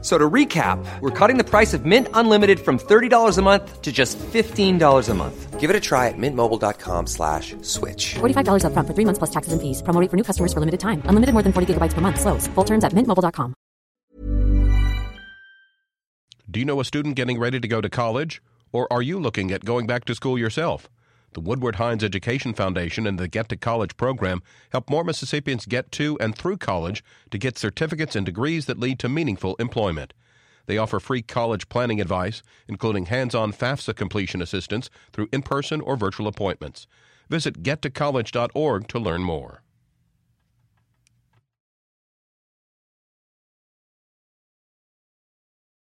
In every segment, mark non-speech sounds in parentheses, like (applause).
So to recap, we're cutting the price of Mint Unlimited from $30 a month to just $15 a month. Give it a try at mintmobile.com slash switch. $45 up front for three months plus taxes and fees. Promo rate for new customers for limited time. Unlimited more than 40 gigabytes per month. Slows. Full terms at mintmobile.com. Do you know a student getting ready to go to college? Or are you looking at going back to school yourself? The Woodward Hines Education Foundation and the Get to College program help more Mississippians get to and through college to get certificates and degrees that lead to meaningful employment. They offer free college planning advice, including hands on FAFSA completion assistance through in person or virtual appointments. Visit gettocollege.org to learn more.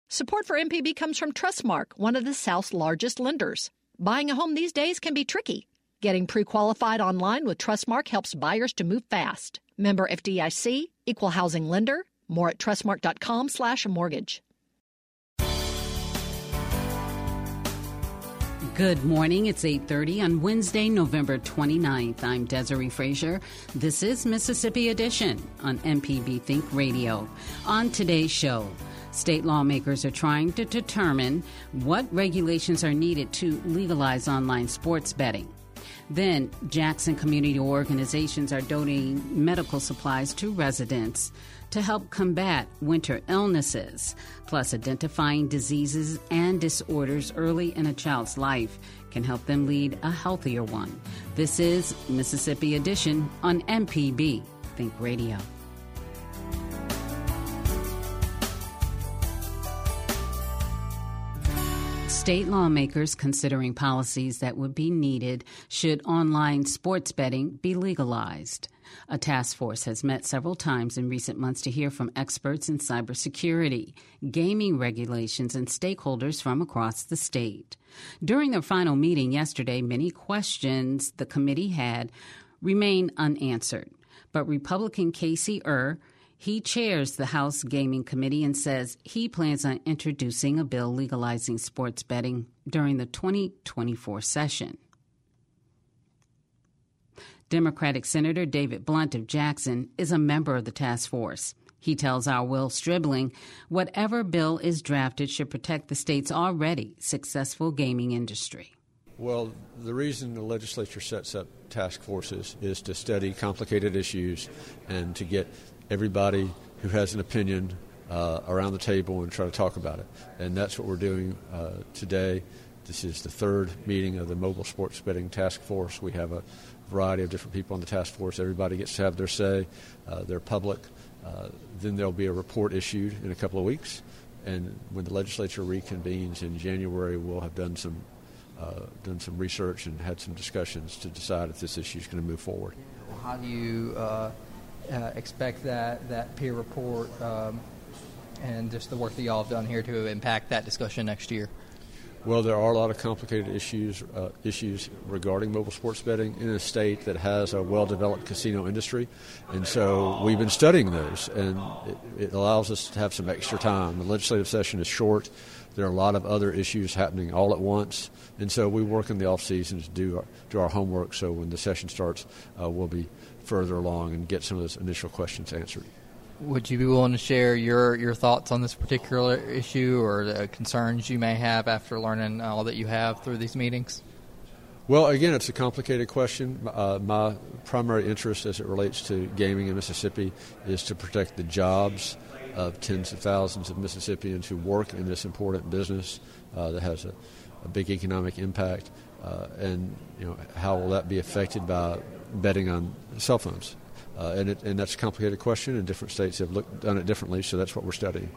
Support for MPB comes from Trustmark, one of the South's largest lenders. Buying a home these days can be tricky. Getting pre qualified online with Trustmark helps buyers to move fast. Member FDIC, equal housing lender. More at trustmark.com slash mortgage. Good morning. It's 8:30 on Wednesday, November 29th. I'm Desiree Frazier. This is Mississippi Edition on MPB Think Radio. On today's show, State lawmakers are trying to determine what regulations are needed to legalize online sports betting. Then, Jackson community organizations are donating medical supplies to residents to help combat winter illnesses. Plus, identifying diseases and disorders early in a child's life can help them lead a healthier one. This is Mississippi Edition on MPB Think Radio. State lawmakers considering policies that would be needed should online sports betting be legalized. A task force has met several times in recent months to hear from experts in cybersecurity, gaming regulations, and stakeholders from across the state. During their final meeting yesterday, many questions the committee had remain unanswered. But Republican Casey Eure he chairs the House Gaming Committee and says he plans on introducing a bill legalizing sports betting during the 2024 session. Democratic Senator David Blunt of Jackson is a member of the task force. He tells our Will Stribling whatever bill is drafted should protect the state's already successful gaming industry. Well, the reason the legislature sets up task forces is to study complicated issues and to get everybody who has an opinion uh, around the table and try to talk about it. And that's what we're doing uh, today. This is the third meeting of the Mobile Sports Betting Task Force. We have a variety of different people on the task force. Everybody gets to have their say. Uh, they're public. Uh, then there'll be a report issued in a couple of weeks. And when the legislature reconvenes in January, we'll have done some uh, done some research and had some discussions to decide if this issue is going to move forward. How do you uh, expect that that peer report um, and just the work that y'all have done here to impact that discussion next year? Well, there are a lot of complicated issues uh, issues regarding mobile sports betting in a state that has a well-developed casino industry, and so we've been studying those, and it, it allows us to have some extra time. The legislative session is short. There are a lot of other issues happening all at once, and so we work in the off season to do our, do our homework. So when the session starts, uh, we'll be further along and get some of those initial questions answered. Would you be willing to share your, your thoughts on this particular issue or the concerns you may have after learning all that you have through these meetings? Well, again, it's a complicated question. Uh, my primary interest as it relates to gaming in Mississippi is to protect the jobs of tens of thousands of Mississippians who work in this important business uh, that has a, a, big economic impact. Uh, and you know, how will that be affected by betting on cell phones? Uh, and, it, and that's a complicated question, and different states have looked, done it differently, so that's what we're studying.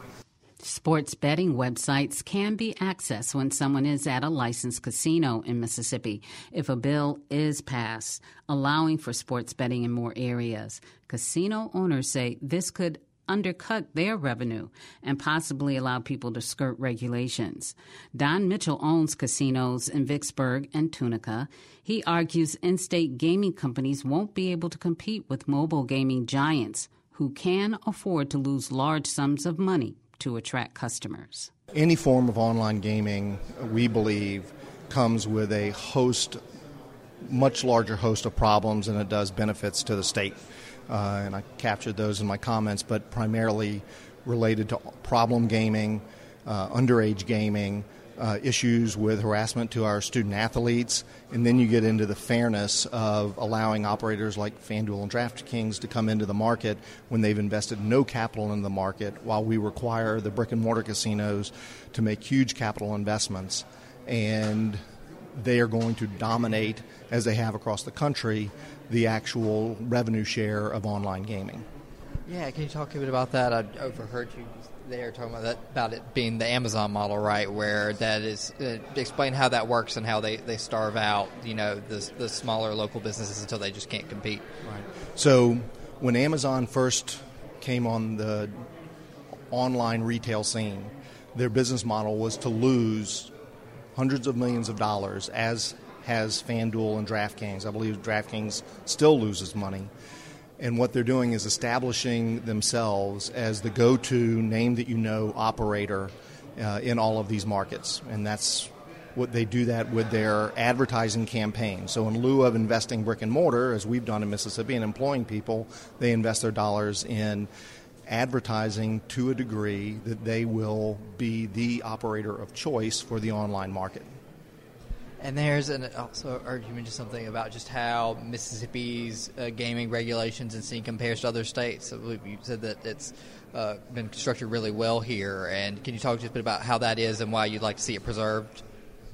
Sports betting websites can be accessed when someone is at a licensed casino in Mississippi if a bill is passed allowing for sports betting in more areas. Casino owners say this could undercut their revenue and possibly allow people to skirt regulations. Don Mitchell owns casinos in Vicksburg and Tunica. He argues in state gaming companies won't be able to compete with mobile gaming giants who can afford to lose large sums of money to attract customers. Any form of online gaming, we believe, comes with a host, much larger host of problems than it does benefits to the state. Uh, and I captured those in my comments, but primarily related to problem gaming, uh, underage gaming, uh, issues with harassment to our student athletes, and then you get into the fairness of allowing operators like FanDuel and DraftKings to come into the market when they've invested no capital in the market, while we require the brick and mortar casinos to make huge capital investments. And they are going to dominate, as they have across the country, the actual revenue share of online gaming. Yeah, can you talk a bit about that? I overheard you there talking about that about it being the Amazon model, right? Where that is uh, explain how that works and how they, they starve out, you know, the the smaller local businesses until they just can't compete. Right. So when Amazon first came on the online retail scene, their business model was to lose hundreds of millions of dollars, as has FanDuel and DraftKings. I believe DraftKings still loses money and what they're doing is establishing themselves as the go to name that you know operator uh, in all of these markets. And that's what they do that with their advertising campaign. So, in lieu of investing brick and mortar, as we've done in Mississippi and employing people, they invest their dollars in advertising to a degree that they will be the operator of choice for the online market. And there's an also heard you mention something about just how Mississippi's uh, gaming regulations and scene compares to other states. I believe you said that it's uh, been constructed really well here. And can you talk just a bit about how that is and why you'd like to see it preserved?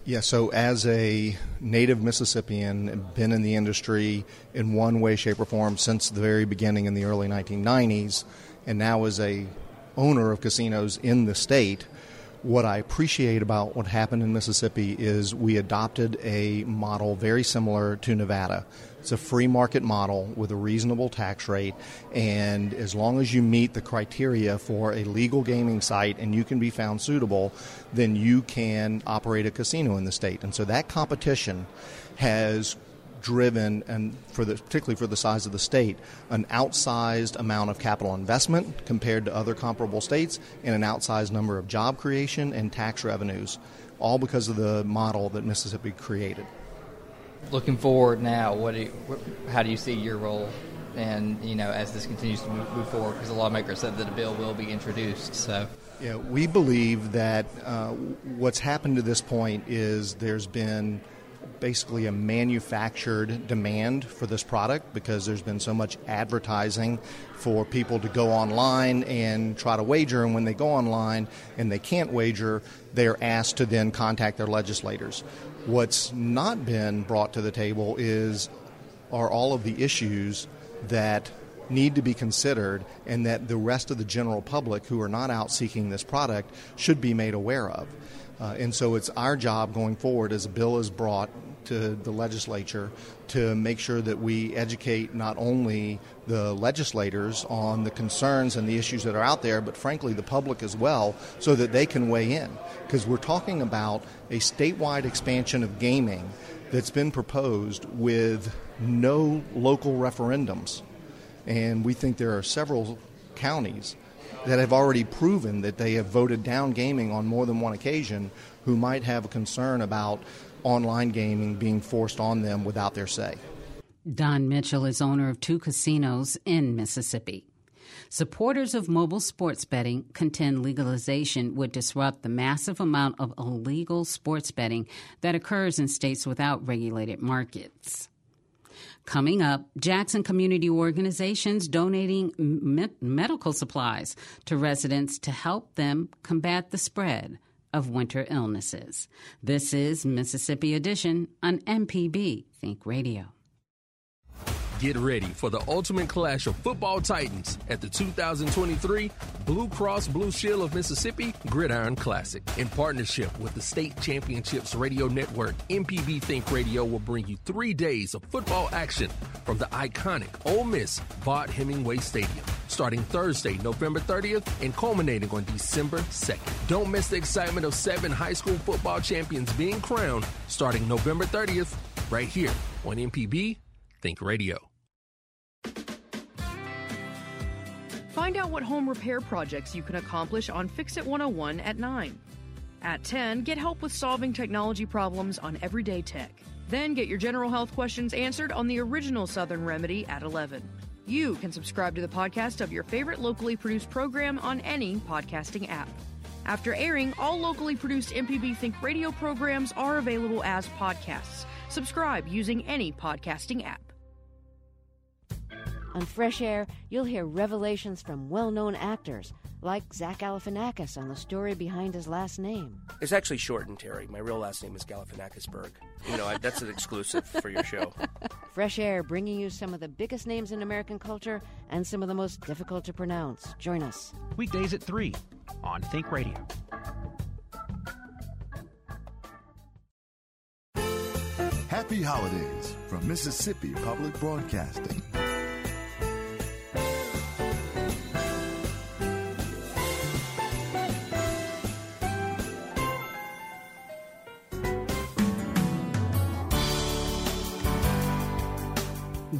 Yeah, so as a native Mississippian, been in the industry in one way, shape, or form since the very beginning in the early 1990s, and now as a owner of casinos in the state, what I appreciate about what happened in Mississippi is we adopted a model very similar to Nevada. It's a free market model with a reasonable tax rate, and as long as you meet the criteria for a legal gaming site and you can be found suitable, then you can operate a casino in the state. And so that competition has driven, and for the, particularly for the size of the state, an outsized amount of capital investment compared to other comparable states, and an outsized number of job creation and tax revenues, all because of the model that Mississippi created. Looking forward now, what do you, how do you see your role? And you know, as this continues to move, move forward, because the lawmaker said that a bill will be introduced, so. Yeah, we believe that uh, what's happened to this point is there's been basically a manufactured demand for this product because there's been so much advertising for people to go online and try to wager. And when they go online and they can't wager, they're asked to then contact their legislators. What's not been brought to the table is are all of the issues that need to be considered and that the rest of the general public who are not out seeking this product should be made aware of. Uh, and so it's our job going forward as a bill is brought to the legislature to make sure that we educate not only the legislators on the concerns and the issues that are out there, but frankly the public as well, so that they can weigh in. Because we're talking about a statewide expansion of gaming that's been proposed with no local referendums. And we think there are several counties that have already proven that they have voted down gaming on more than one occasion who might have a concern about online gaming being forced on them without their say. Don Mitchell is owner of two casinos in Mississippi. Supporters of mobile sports betting contend legalization would disrupt the massive amount of illegal sports betting that occurs in states without regulated markets. Coming up, Jackson Community Organizations donating me- medical supplies to residents to help them combat the spread of winter illnesses. This is Mississippi Edition on MPB Think Radio. Get ready for the ultimate clash of football titans at the 2023 Blue Cross Blue Shield of Mississippi Gridiron Classic. In partnership with the State Championships Radio Network, MPB Think Radio will bring you three days of football action from the iconic Ole Miss Vaught Hemingway Stadium, starting Thursday, November 30th and culminating on December 2nd. Don't miss the excitement of seven high school football champions being crowned starting November 30th right here on MPB Think Radio. Find out what home repair projects you can accomplish on Fix It 101 at 9. At 10, get help with solving technology problems on Everyday Tech. Then get your general health questions answered on the original Southern Remedy at 11. You can subscribe to the podcast of your favorite locally produced program on any podcasting app. After airing, all locally produced MPB Think radio programs are available as podcasts. Subscribe using any podcasting app. On Fresh Air, you'll hear revelations from well known actors, like Zach Galifianakis on the story behind his last name. It's actually shortened, Terry. My real last name is Galifianakisberg. You know, I, that's an exclusive for your show. (laughs) Fresh Air, bringing you some of the biggest names in American culture and some of the most difficult to pronounce. Join us. Weekdays at 3 on Think Radio. Happy holidays from Mississippi Public Broadcasting.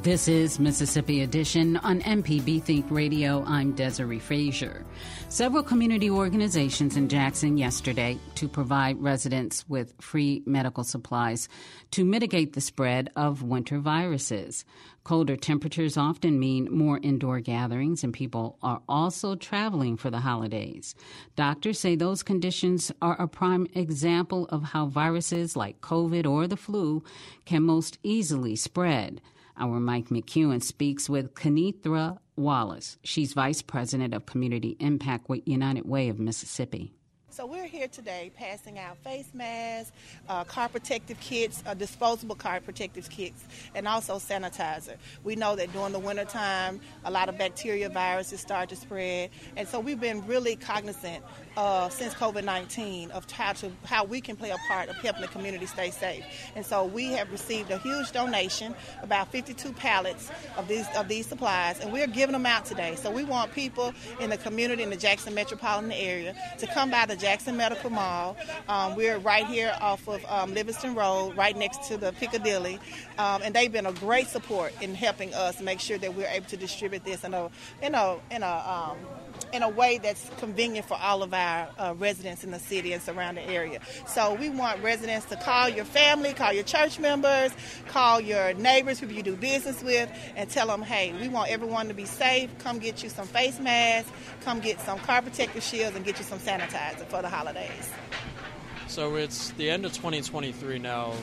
This is Mississippi Edition on MPB Think Radio. I'm Desiree Frazier. Several community organizations in Jackson yesterday to provide residents with free medical supplies to mitigate the spread of winter viruses. Colder temperatures often mean more indoor gatherings, and people are also traveling for the holidays. Doctors say those conditions are a prime example of how viruses like COVID or the flu can most easily spread. Our Mike McEwen speaks with Kenithra Wallace. She's Vice President of Community Impact with United Way of Mississippi. So we're here today passing out face masks, uh, car protective kits, uh, disposable car protective kits, and also sanitizer. We know that during the wintertime, a lot of bacteria viruses start to spread, and so we've been really cognizant uh, since COVID-19 of how to how we can play a part of helping the community stay safe. And so we have received a huge donation, about 52 pallets of these of these supplies, and we're giving them out today. So we want people in the community in the Jackson metropolitan area to come by the Jackson Medical Mall. Um, we're right here off of um, Livingston Road, right next to the Piccadilly, um, and they've been a great support in helping us make sure that we're able to distribute this in a in a in a um, in a way that's convenient for all of our uh, residents in the city and surrounding area. So we want residents to call your family, call your church members, call your neighbors, people you do business with, and tell them, hey, we want everyone to be safe. Come get you some face masks, come get some car protective shields, and get you some sanitizer for the holidays. So it's the end of 2023 now.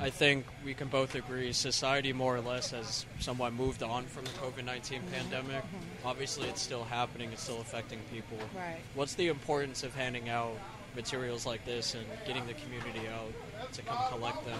I think we can both agree society more or less has somewhat moved on from the COVID 19 mm-hmm. pandemic. Mm-hmm. Obviously, it's still happening, it's still affecting people. Right. What's the importance of handing out materials like this and getting the community out to come collect them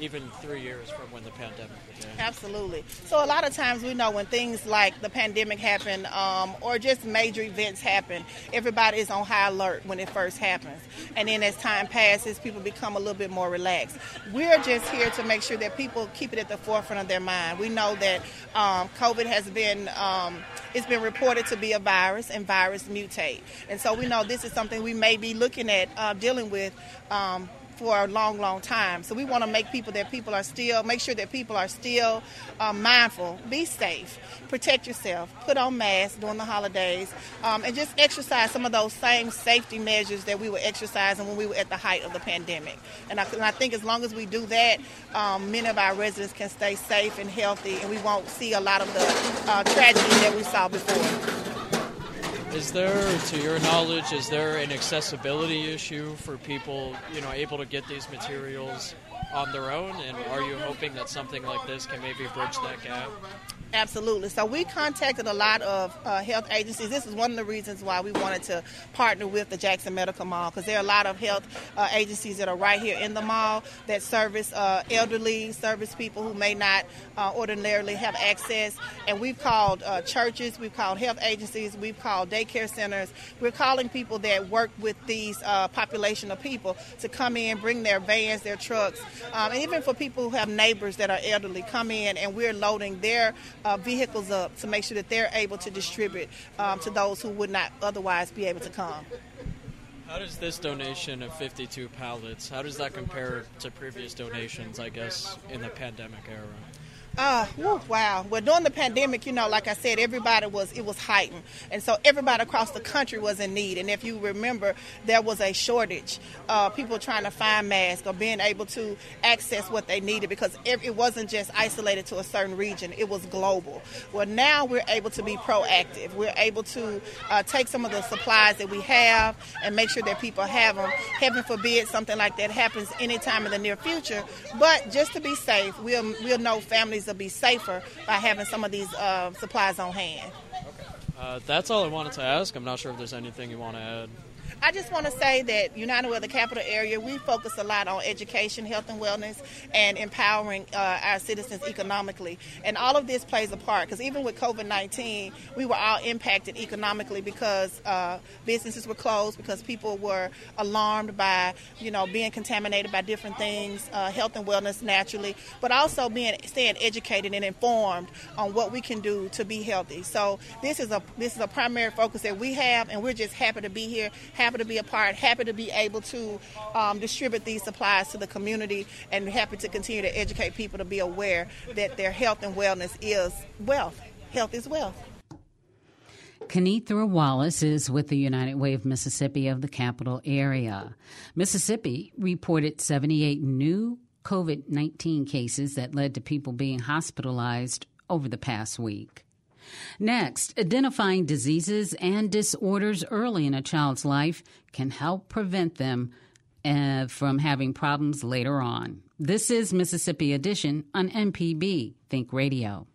even three years from when the pandemic began. Absolutely. So a lot of times we know when things like the pandemic happen um, or just major events happen, everybody is on high alert when it first happens. And then as time passes, people become a little bit more relaxed. We're just here to make sure that people keep it at the forefront of their mind. We know that um, COVID has been, um, it's been reported to be a virus and virus mutate. And so we know this is something we may be looking at uh, dealing with um, for a long, long time. So we want to make people that people are still, make sure that people are still um, mindful, be safe, protect yourself, put on masks during the holidays, um, and just exercise some of those same safety measures that we were exercising when we were at the height of the pandemic. And I, and I think as long as we do that, um, many of our residents can stay safe and healthy, and we won't see a lot of the uh, tragedy that we saw before. Is there, to your knowledge, is there an accessibility issue for people, you know, able to get these materials on their own? And are you hoping that something like this can maybe bridge that gap? Absolutely. So we contacted a lot of uh, health agencies. This is one of the reasons why we wanted to partner with the Jackson Medical Mall because there are a lot of health uh, agencies that are right here in the mall that service uh, elderly, service people who may not uh, ordinarily have access. And we've called uh, churches, we've called health agencies, we've called daycare centers. We're calling people that work with these uh, population of people to come in, bring their vans, their trucks, um, and even for people who have neighbors that are elderly, come in and we're loading their uh, vehicles up to make sure that they're able to distribute um, to those who would not otherwise be able to come. How does this donation of 52 pallets, how does that compare to previous donations, I guess, in the pandemic era? Uh, wow. Well, during the pandemic, you know, like I said, everybody was it was heightened, and so everybody across the country was in need. And if you remember, there was a shortage. Uh, people trying to find masks or being able to access what they needed because it wasn't just isolated to a certain region; it was global. Well, now we're able to be proactive. We're able to uh, take some of the supplies that we have and make sure that people have them. Heaven forbid something like that happens anytime in the near future. But just to be safe, we'll we'll know families be safer by having some of these uh, supplies on hand. Okay. Uh, that's all I wanted to ask. I'm not sure if there's anything you want to add. I just want to say that United Way, the capital area, we focus a lot on education, health and wellness, and empowering uh, our citizens economically. And all of this plays a part because even with COVID 19, we were all impacted economically because uh, businesses were closed, because people were alarmed by, you know, being contaminated by different things, uh, health and wellness naturally, but also being staying educated and informed on what we can do to be healthy. So this is a this is a primary focus that we have, and we're just happy to be here. Happy happy to be a part, happy to be able to um, distribute these supplies to the community, and happy to continue to educate people to be aware that their health and wellness is wealth. Health is wealth. Kenethra Wallace is with the United Way of Mississippi of the capital area. Mississippi reported 78 new COVID 19 cases that led to people being hospitalized over the past week. Next, identifying diseases and disorders early in a child's life can help prevent them uh, from having problems later on. This is Mississippi Edition on MPB Think Radio.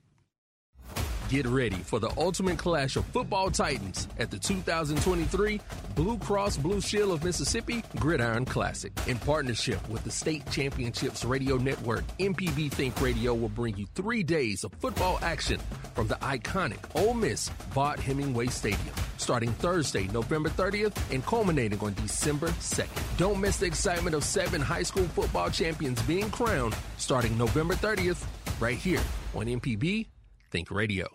Get ready for the ultimate clash of football titans at the 2023 Blue Cross Blue Shield of Mississippi Gridiron Classic. In partnership with the State Championships Radio Network, MPB Think Radio will bring you three days of football action from the iconic Ole Miss Vaught Hemingway Stadium, starting Thursday, November 30th and culminating on December 2nd. Don't miss the excitement of seven high school football champions being crowned starting November 30th, right here on MPB Think Radio.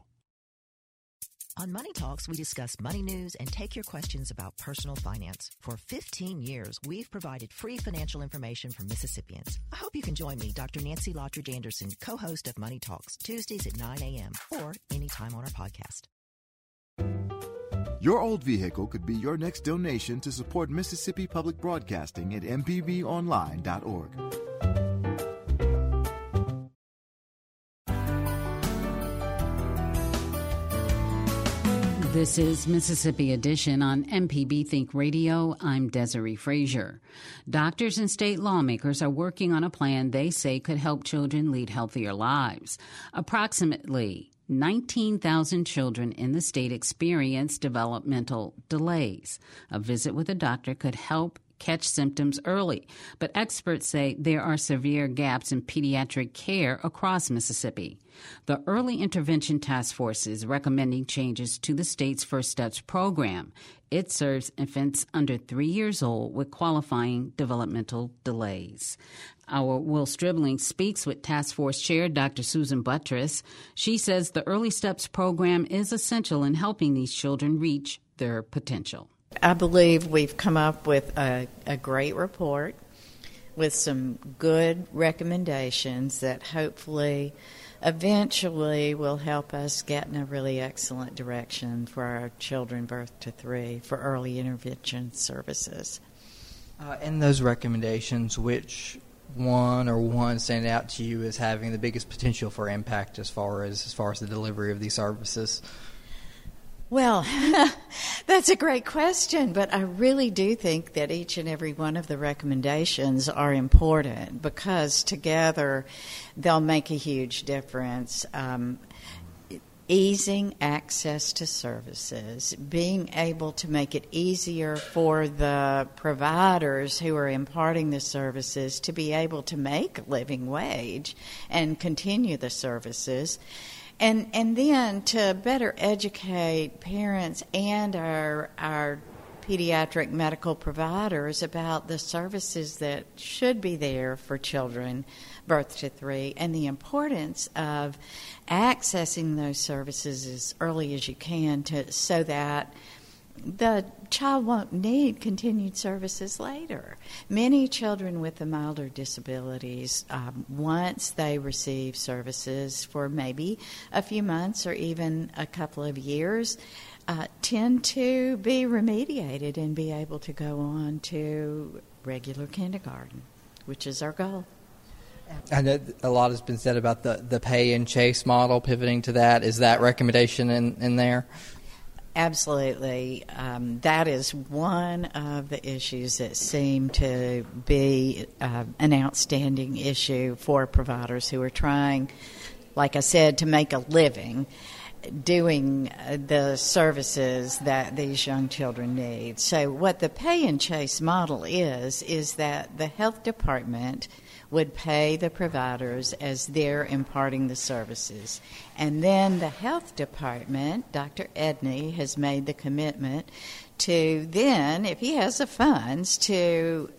On Money Talks, we discuss money news and take your questions about personal finance. For 15 years, we've provided free financial information for Mississippians. I hope you can join me, Dr. Nancy Lottridge Anderson, co-host of Money Talks, Tuesdays at 9 a.m. or anytime on our podcast. Your old vehicle could be your next donation to support Mississippi Public Broadcasting at mpbonline.org. This is Mississippi Edition on MPB Think Radio. I'm Desiree Frazier. Doctors and state lawmakers are working on a plan they say could help children lead healthier lives. Approximately 19,000 children in the state experience developmental delays. A visit with a doctor could help catch symptoms early, but experts say there are severe gaps in pediatric care across Mississippi. The Early Intervention Task Force is recommending changes to the state's First Steps program. It serves infants under three years old with qualifying developmental delays. Our Will Stribling speaks with Task Force Chair Dr. Susan Buttross. She says the Early Steps program is essential in helping these children reach their potential. I believe we've come up with a, a great report with some good recommendations that hopefully eventually will help us get in a really excellent direction for our children birth to three for early intervention services. Uh, and those recommendations, which one or one stand out to you as having the biggest potential for impact as far as as far as the delivery of these services? Well, (laughs) (laughs) that's a great question, but I really do think that each and every one of the recommendations are important because together they'll make a huge difference. Um, easing access to services, being able to make it easier for the providers who are imparting the services to be able to make a living wage and continue the services and and then to better educate parents and our our pediatric medical providers about the services that should be there for children birth to three and the importance of accessing those services as early as you can to so that the child won't need continued services later. Many children with the milder disabilities, um, once they receive services for maybe a few months or even a couple of years, uh, tend to be remediated and be able to go on to regular kindergarten, which is our goal. I know a lot has been said about the, the pay and chase model, pivoting to that. Is that recommendation in, in there? Absolutely. Um, that is one of the issues that seem to be uh, an outstanding issue for providers who are trying, like I said, to make a living doing uh, the services that these young children need. So, what the pay and chase model is, is that the health department would pay the providers as they're imparting the services. And then the health department, Dr. Edney, has made the commitment to then, if he has the funds, to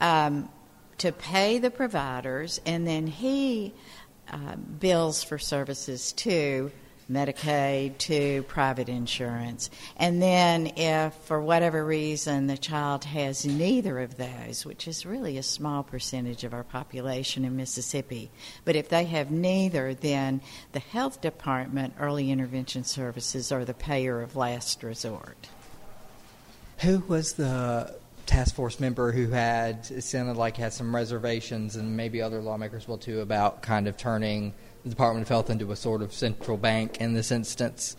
um, to pay the providers, and then he uh, bills for services too Medicaid to private insurance. And then, if for whatever reason the child has neither of those, which is really a small percentage of our population in Mississippi, but if they have neither, then the health department, early intervention services, are the payer of last resort. Who was the task force member who had it sounded like had some reservations, and maybe other lawmakers will too, about kind of turning the Department of Health into a sort of central bank in this instance.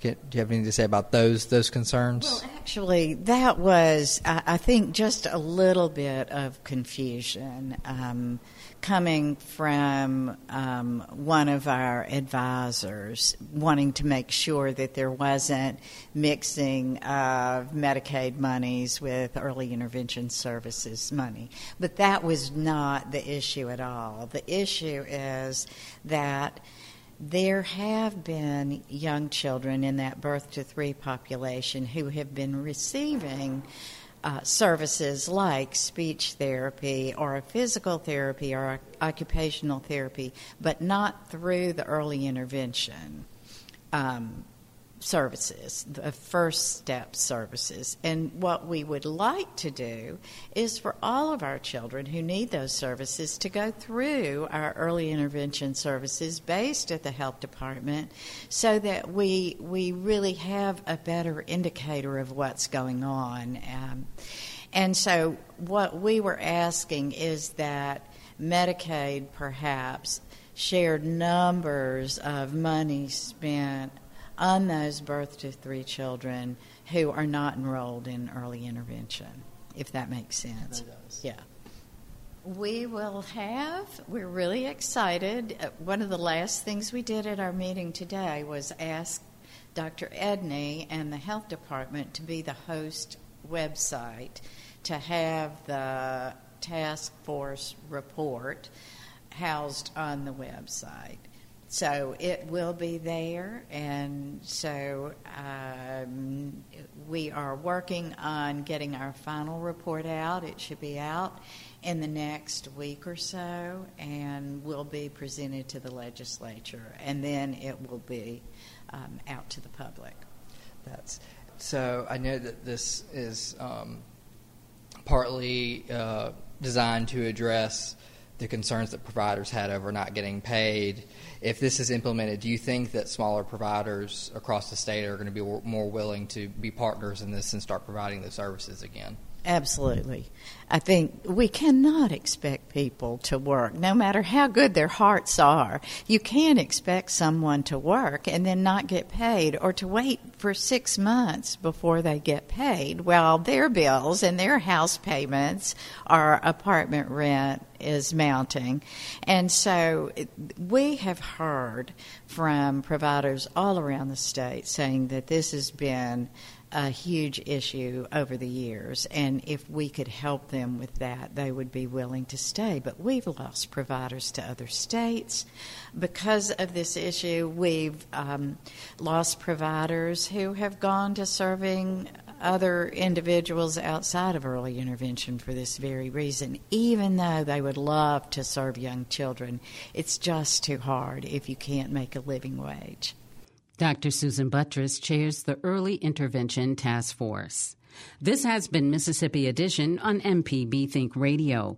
Do you have anything to say about those those concerns? Well, actually, that was I, I think just a little bit of confusion. Um, coming from um, one of our advisors wanting to make sure that there wasn't mixing of Medicaid monies with early intervention services money. But that was not the issue at all. The issue is that there have been young children in that birth to three population who have been receiving uh, services like speech therapy or physical therapy or occupational therapy, but not through the early intervention. Um, services, the first step services. And what we would like to do is for all of our children who need those services to go through our early intervention services based at the health department so that we we really have a better indicator of what's going on. Um, and so what we were asking is that Medicaid perhaps shared numbers of money spent on those birth to three children who are not enrolled in early intervention, if that makes sense. Yeah. We will have, we're really excited. Uh, one of the last things we did at our meeting today was ask Dr. Edney and the health department to be the host website to have the task force report housed on the website. So it will be there, and so um, we are working on getting our final report out. It should be out in the next week or so, and will be presented to the legislature, and then it will be um, out to the public. That's so. I know that this is um, partly uh, designed to address the concerns that providers had over not getting paid. If this is implemented, do you think that smaller providers across the state are going to be more willing to be partners in this and start providing the services again? Absolutely. I think we cannot expect people to work, no matter how good their hearts are. You can't expect someone to work and then not get paid or to wait for six months before they get paid while their bills and their house payments or apartment rent is mounting. And so we have heard from providers all around the state saying that this has been a huge issue over the years, and if we could help them with that, they would be willing to stay. But we've lost providers to other states because of this issue. We've um, lost providers who have gone to serving other individuals outside of early intervention for this very reason, even though they would love to serve young children. It's just too hard if you can't make a living wage. Dr. Susan Buttross chairs the Early Intervention Task Force. This has been Mississippi Edition on MPB Think Radio.